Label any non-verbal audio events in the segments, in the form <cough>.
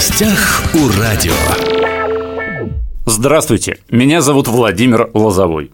гостях у радио. Здравствуйте, меня зовут Владимир Лозовой.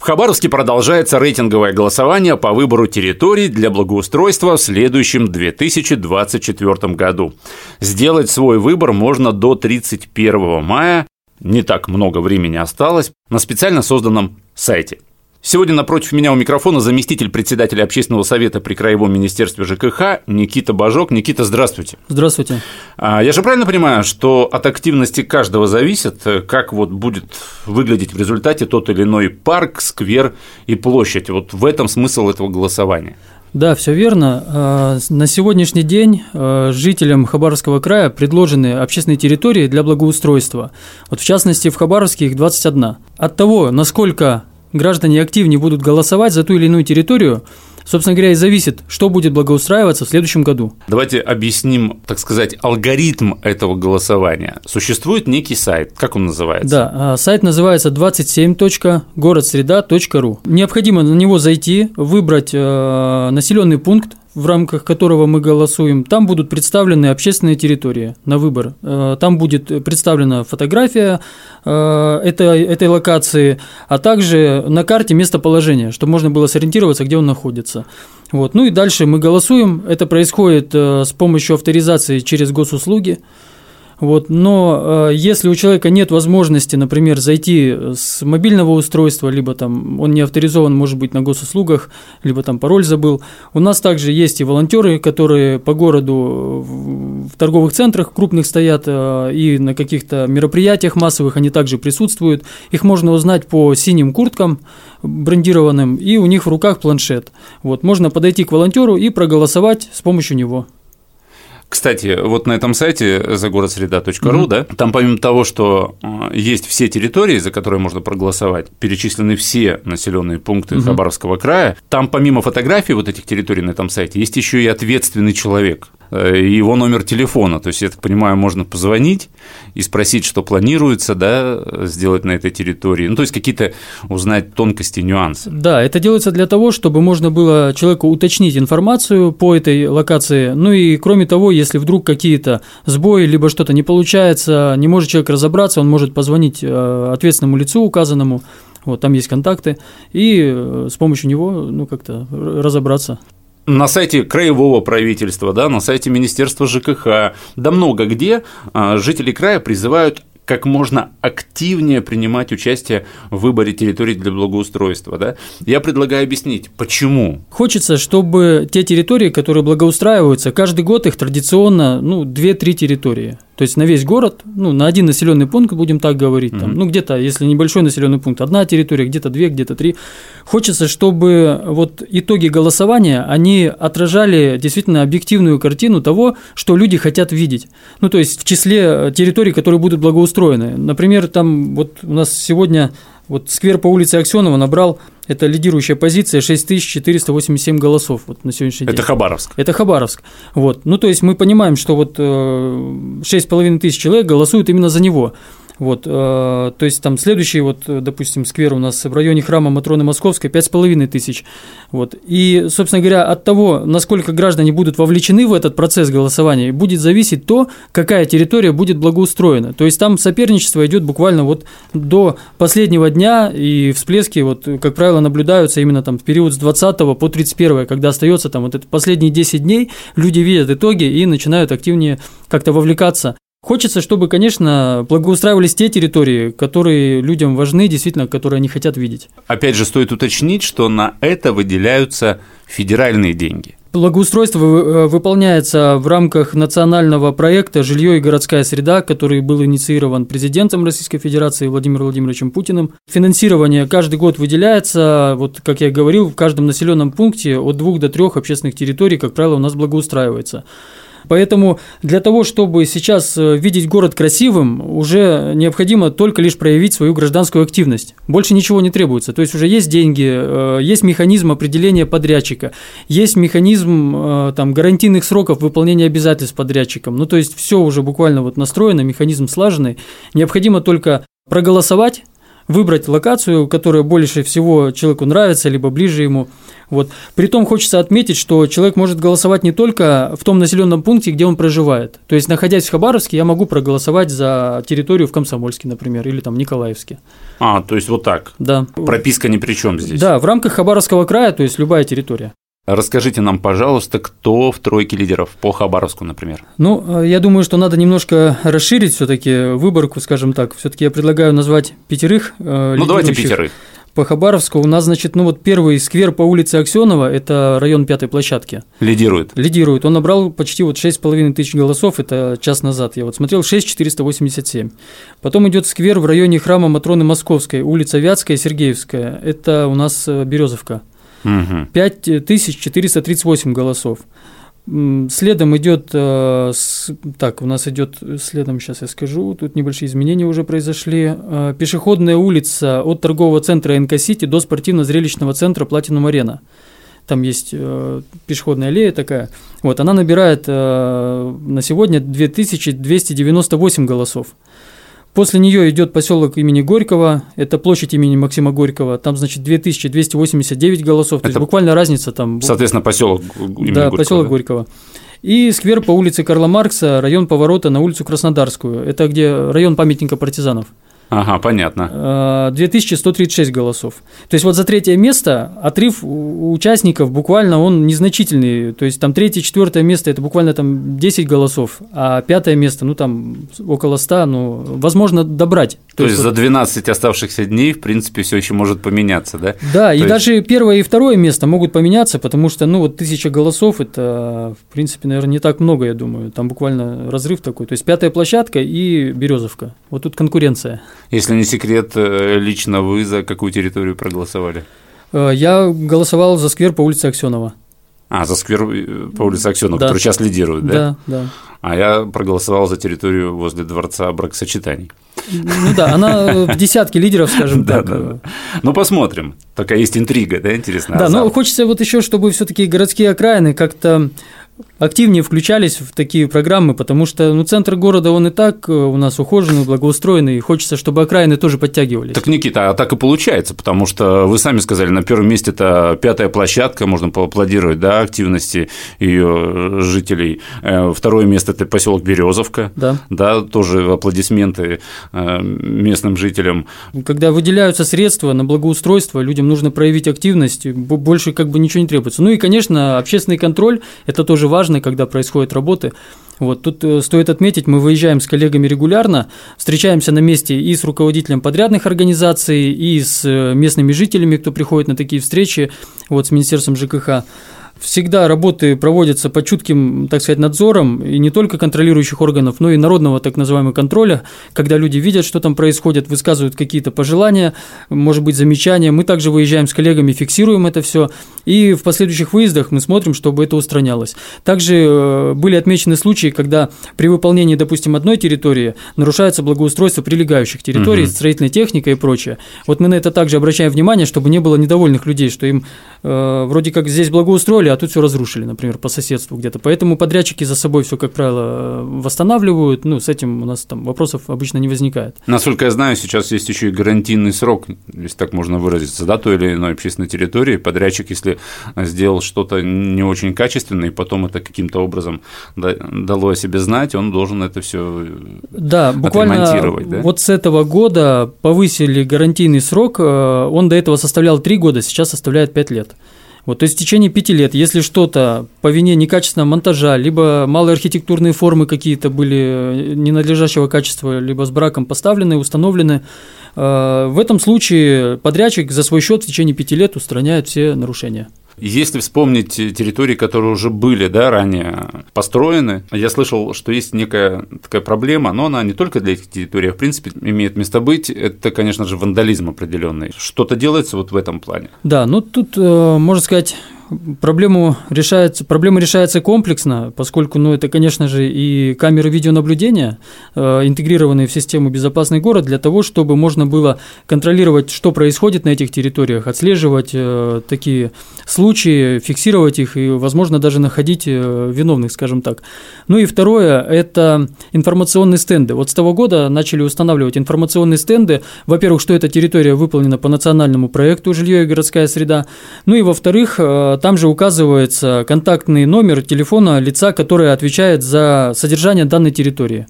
В Хабаровске продолжается рейтинговое голосование по выбору территорий для благоустройства в следующем 2024 году. Сделать свой выбор можно до 31 мая, не так много времени осталось, на специально созданном сайте – Сегодня напротив меня у микрофона заместитель председателя общественного совета при Краевом министерстве ЖКХ Никита Бажок. Никита, здравствуйте. Здравствуйте. А, я же правильно понимаю, что от активности каждого зависит, как вот будет выглядеть в результате тот или иной парк, сквер и площадь. Вот в этом смысл этого голосования. Да, все верно. А, на сегодняшний день а, жителям Хабаровского края предложены общественные территории для благоустройства. Вот в частности, в Хабаровске их 21. От того, насколько граждане активнее будут голосовать за ту или иную территорию, собственно говоря, и зависит, что будет благоустраиваться в следующем году. Давайте объясним, так сказать, алгоритм этого голосования. Существует некий сайт, как он называется? Да, а, сайт называется 27.городсреда.ру. Необходимо на него зайти, выбрать э, населенный пункт, в рамках которого мы голосуем, там будут представлены общественные территории на выбор. Э, там будет представлена фотография э, этой, этой локации, а также на карте местоположение, чтобы можно было сориентироваться, где он находится. Вот. Ну и дальше мы голосуем. Это происходит э, с помощью авторизации через госуслуги. Вот, но э, если у человека нет возможности, например, зайти с мобильного устройства, либо там он не авторизован, может быть, на госуслугах, либо там пароль забыл, у нас также есть и волонтеры, которые по городу в торговых центрах крупных стоят э, и на каких-то мероприятиях массовых они также присутствуют. Их можно узнать по синим курткам брендированным, и у них в руках планшет. Вот, можно подойти к волонтеру и проголосовать с помощью него. Кстати, вот на этом сайте загородсреда.ру, mm-hmm. да, там помимо того, что э, есть все территории, за которые можно проголосовать, перечислены все населенные пункты mm-hmm. Хабаровского края, там помимо фотографий вот этих территорий на этом сайте есть еще и ответственный человек, Э, его номер телефона. То есть, я так понимаю, можно позвонить и спросить, что планируется да, сделать на этой территории. Ну, то есть, какие-то узнать тонкости, нюансы. Да, это делается для того, чтобы можно было человеку уточнить информацию по этой локации. Ну и кроме того, если вдруг какие-то сбои, либо что-то не получается, не может человек разобраться, он может позвонить э, ответственному лицу указанному, вот там есть контакты, и э, с помощью него ну, как-то разобраться на сайте краевого правительства, да, на сайте Министерства ЖКХ, да много где а, жители края призывают как можно активнее принимать участие в выборе территорий для благоустройства. Да? Я предлагаю объяснить, почему. Хочется, чтобы те территории, которые благоустраиваются, каждый год их традиционно ну, 2-3 территории. То есть на весь город, ну, на один населенный пункт, будем так говорить, там, ну, где-то, если небольшой населенный пункт, одна территория, где-то две, где-то три. Хочется, чтобы вот итоги голосования, они отражали действительно объективную картину того, что люди хотят видеть. Ну, то есть в числе территорий, которые будут благоустроены. Например, там вот у нас сегодня вот сквер по улице Аксенова набрал, это лидирующая позиция, 6487 голосов вот на сегодняшний день. Это Хабаровск. Это Хабаровск. Вот. Ну, то есть мы понимаем, что вот 6,5 э, тысяч человек голосуют именно за него. Вот, э, то есть там следующий, вот, допустим, сквер у нас в районе храма Матроны Московской 5,5 тысяч. Вот. И, собственно говоря, от того, насколько граждане будут вовлечены в этот процесс голосования, будет зависеть то, какая территория будет благоустроена. То есть там соперничество идет буквально вот до последнего дня, и всплески, вот, как правило, наблюдаются именно там в период с 20 по 31, когда остается там вот это последние 10 дней, люди видят итоги и начинают активнее как-то вовлекаться. Хочется, чтобы, конечно, благоустраивались те территории, которые людям важны, действительно, которые они хотят видеть. Опять же, стоит уточнить, что на это выделяются федеральные деньги. Благоустройство э, выполняется в рамках национального проекта «Жилье и городская среда», который был инициирован президентом Российской Федерации Владимиром Владимировичем Путиным. Финансирование каждый год выделяется, вот как я говорил, в каждом населенном пункте от двух до трех общественных территорий, как правило, у нас благоустраивается. Поэтому для того, чтобы сейчас э, видеть город красивым, уже необходимо только лишь проявить свою гражданскую активность. Больше ничего не требуется. То есть уже есть деньги, э, есть механизм определения подрядчика, есть механизм э, там, гарантийных сроков выполнения обязательств подрядчиком. Ну, то есть все уже буквально вот настроено, механизм слаженный. Необходимо только проголосовать, выбрать локацию, которая больше всего человеку нравится, либо ближе ему. Вот. Притом хочется отметить, что человек может голосовать не только в том населенном пункте, где он проживает. То есть, находясь в Хабаровске, я могу проголосовать за территорию в Комсомольске, например, или там Николаевске. А, то есть вот так. Да. Прописка ни при чем здесь. Да, в рамках Хабаровского края, то есть любая территория. Расскажите нам, пожалуйста, кто в тройке лидеров по Хабаровску, например? Ну, я думаю, что надо немножко расширить все-таки выборку, скажем так. Все-таки я предлагаю назвать пятерых. Э, ну, давайте пятерых. По Хабаровску у нас, значит, ну вот первый сквер по улице Аксенова, это район пятой площадки. Лидирует? Лидирует. Он набрал почти вот 6,5 тысяч голосов, это час назад. Я вот смотрел, 6,487. Потом идет сквер в районе храма Матроны Московской, улица Вятская, Сергеевская. Это у нас э, Березовка. Угу. 5438 голосов. Следом идет, э, так, у нас идет следом, сейчас я скажу, тут небольшие изменения уже произошли. Э, пешеходная улица от торгового центра НК-Сити до спортивно-зрелищного центра Платинум Арена. Там есть э, пешеходная аллея такая. Вот, она набирает на сегодня 2298 голосов. После нее идет поселок имени Горького, это площадь имени Максима Горького, там, значит, 2289 голосов, это, то есть буквально разница там. Соответственно, поселок имени да, Горького. Поселок да? Горького. И сквер по улице Карла Маркса, район поворота на улицу Краснодарскую. Это где район памятника партизанов. Ага, понятно. 2136 а, голосов. То есть вот за третье место отрыв участников буквально он незначительный. То есть там третье, четвертое место это буквально там 10 голосов, а пятое место, ну там около 100, ну возможно добрать. То, То есть, есть за 12 оставшихся дней, в принципе, все еще может поменяться, да? Да, То и есть... даже первое и второе место могут поменяться, потому что, ну вот тысяча голосов это, в принципе, наверное, не так много, я думаю. Там буквально разрыв такой. То есть пятая площадка и Березовка. Вот тут конкуренция. Если не секрет, э, лично вы за какую территорию проголосовали? Э, я голосовал за сквер по улице Аксенова. А, за сквер э, по улице Аксенова, да. который сейчас лидирует, да? Да, да. А я проголосовал за территорию возле дворца бракосочетаний. Ну да, она <laughs> в десятке лидеров, скажем так. Да, да. Ну посмотрим. Такая есть интрига, да, интересно. Да, но хочется вот еще, чтобы все-таки городские окраины как-то активнее включались в такие программы, потому что ну, центр города, он и так э, у нас ухоженный, благоустроенный, и хочется, чтобы окраины тоже подтягивались. Так, Никита, а так и получается, потому что вы сами сказали, на первом месте это пятая площадка, можно поаплодировать, да, активности ее жителей. Э, второе место – это поселок Березовка, да. да, тоже аплодисменты э, местным жителям. Когда выделяются средства на благоустройство, людям нужно проявить активность, больше как бы ничего не требуется. Ну и, конечно, общественный контроль – это тоже важны, когда происходят работы. Вот тут э, стоит отметить, мы выезжаем с коллегами регулярно, встречаемся на месте и с руководителем подрядных организаций, и с э, местными жителями, кто приходит на такие встречи, вот с Министерством ЖКХ. Всегда работы проводятся по чутким, так сказать, надзорам, и не только контролирующих органов, но и народного так называемого контроля, когда люди видят, что там происходит, высказывают какие-то пожелания, может быть, замечания. Мы также выезжаем с коллегами, фиксируем это все, и в последующих выездах мы смотрим, чтобы это устранялось. Также э, были отмечены случаи, когда при выполнении, допустим, одной территории нарушается благоустройство прилегающих территорий, угу. строительная техника и прочее. Вот мы на это также обращаем внимание, чтобы не было недовольных людей, что им э, вроде как здесь благоустроили, а тут все разрушили, например, по соседству где-то. Поэтому подрядчики за собой все, как правило, восстанавливают. Ну, с этим у нас там вопросов обычно не возникает. Насколько я знаю, сейчас есть еще и гарантийный срок, если так можно выразиться, да, той или иной общественной территории. Подрядчик, если сделал что-то не очень качественное, и потом это каким-то образом дало о себе знать, он должен это все да, буквально да? вот с этого года повысили гарантийный срок, э, он до этого составлял 3 года, сейчас составляет 5 лет. Вот, то есть в течение пяти лет, если что-то по вине некачественного монтажа, либо малые архитектурные формы какие-то были э, ненадлежащего качества, либо с браком поставлены, установлены, э, в этом случае подрядчик за свой счет в течение пяти лет устраняет все нарушения. Если вспомнить территории, которые уже были да, ранее построены, я слышал, что есть некая такая проблема, но она не только для этих территорий, а в принципе имеет место быть. Это, конечно же, вандализм определенный. Что-то делается вот в этом плане. Да, ну тут, э, можно сказать, проблему решается, проблема решается комплексно, поскольку, ну, это, конечно же, и камеры видеонаблюдения, э, интегрированные в систему «Безопасный город», для того, чтобы можно было контролировать, что происходит на этих территориях, отслеживать э, такие случаи, фиксировать их и, возможно, даже находить э, виновных, скажем так. Ну и второе – это информационные стенды. Вот с того года начали устанавливать информационные стенды. Во-первых, что эта территория выполнена по национальному проекту «Жилье и городская среда». Ну и, во-вторых, там же указывается контактный номер телефона лица, которое отвечает за содержание данной территории.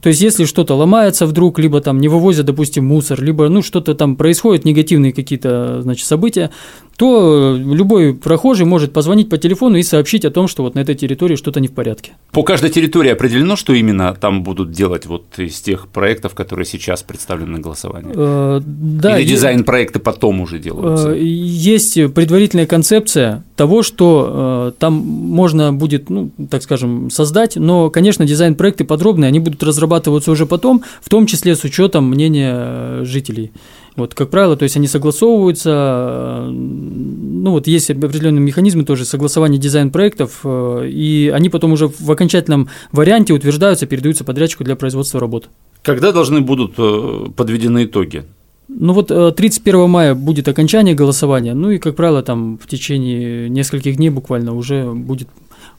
То есть, если что-то ломается вдруг, либо там не вывозят, допустим, мусор, либо ну, что-то там происходит, негативные какие-то значит, события, то любой прохожий может позвонить по телефону и сообщить о том, что вот на этой территории что-то не в порядке. По каждой территории определено, что именно там будут делать вот из тех проектов, которые сейчас представлены на голосовании? Э, да, Или дизайн-проекты потом уже делаются? Э, есть предварительная концепция того, что э, там можно будет, ну, так скажем, создать, но, конечно, дизайн-проекты подробные, они будут разрабатываться уже потом, в том числе с учетом мнения жителей. Вот, как правило, то есть они согласовываются, ну вот есть определенные механизмы тоже согласования дизайн-проектов, э, и они потом уже в окончательном варианте утверждаются, передаются подрядчику для производства работ. Когда должны будут э, подведены итоги? Ну вот 31 э, мая будет окончание голосования, ну и, как правило, там в течение нескольких дней буквально уже будет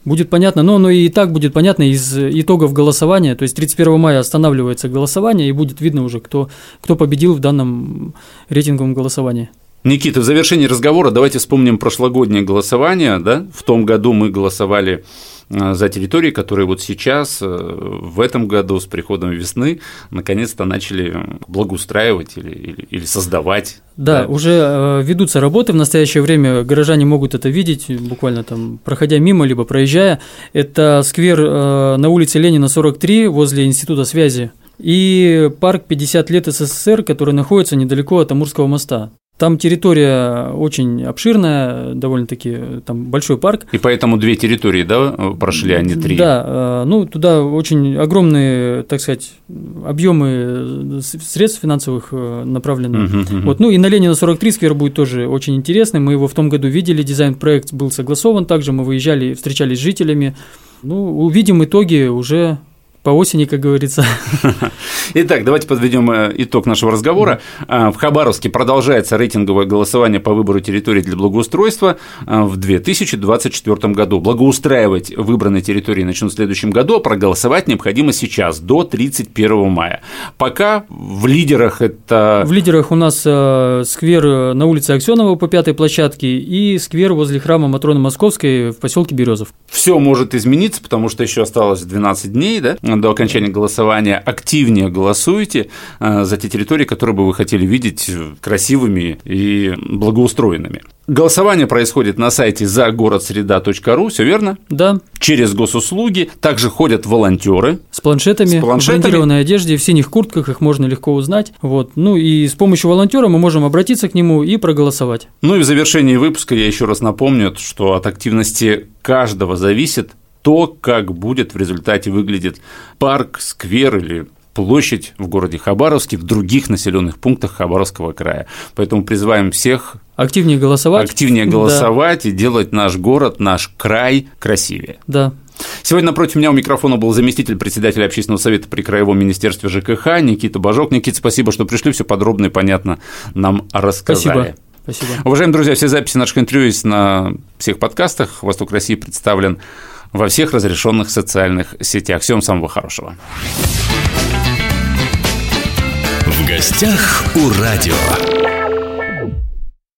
будет понятно, но оно и так будет понятно из итогов голосования, то есть 31 мая останавливается голосование и будет видно уже, кто, кто победил в данном рейтинговом голосовании. Никита, в завершении разговора давайте вспомним прошлогоднее голосование. Да? В том году мы голосовали Э, за территории, которые вот сейчас, э, в этом году, с приходом весны, наконец-то начали благоустраивать или, или, или создавать. Да, да, уже э, ведутся работы в настоящее время, горожане могут это видеть, буквально там, проходя мимо, либо проезжая. Это сквер на улице Ленина, 43, возле Института связи и парк 50 лет СССР, который находится недалеко от Амурского моста. Там территория очень обширная, довольно-таки там большой парк. И поэтому две территории, да, прошли, а не три? Да, э, ну туда очень огромные, так сказать, объемы средств финансовых э, направлены. Угу, угу. Вот, ну и на Ленина 43 сквер будет тоже очень интересный. Мы его в том году видели, дизайн-проект был согласован также, мы выезжали, встречались с жителями. Ну, увидим итоги уже по осени, как говорится. <laughs> Итак, давайте подведем э, итог нашего разговора. А, в Хабаровске продолжается рейтинговое голосование по выбору территории для благоустройства а, в 2024 году. Благоустраивать выбранные территории начнут в следующем году, а проголосовать необходимо сейчас, до 31 мая. Пока в лидерах это… В лидерах у нас э, сквер э, на улице Аксенова по пятой площадке и сквер возле храма Матроны Московской в поселке Березов. Все может измениться, потому что еще осталось 12 дней, да? До окончания голосования активнее голосуйте э, за те территории, которые бы вы хотели видеть красивыми и благоустроенными. Голосование происходит на сайте загородсреда.ру, все верно? Да. Через госуслуги. Также ходят волонтеры. С планшетами, с планшетами. в брендированной одежде, в синих куртках, их можно легко узнать. Вот. Ну и с помощью волонтера мы можем обратиться к нему и проголосовать. Ну и в завершении выпуска я еще раз напомню, что от активности каждого зависит то, как будет в результате выглядит парк, сквер или площадь в городе Хабаровске, в других населенных пунктах Хабаровского края. Поэтому призываем всех активнее голосовать, активнее голосовать да. и делать наш город, наш край красивее. Да. Сегодня напротив меня у микрофона был заместитель председателя общественного совета при Краевом министерстве ЖКХ Никита Бажок. Никита, спасибо, что пришли, все подробно и понятно нам рассказали. Спасибо. Спасибо. Уважаемые друзья, все записи наших интервью есть на всех подкастах. «Восток России» представлен во всех разрешенных социальных сетях. Всем самого хорошего. В гостях у радио.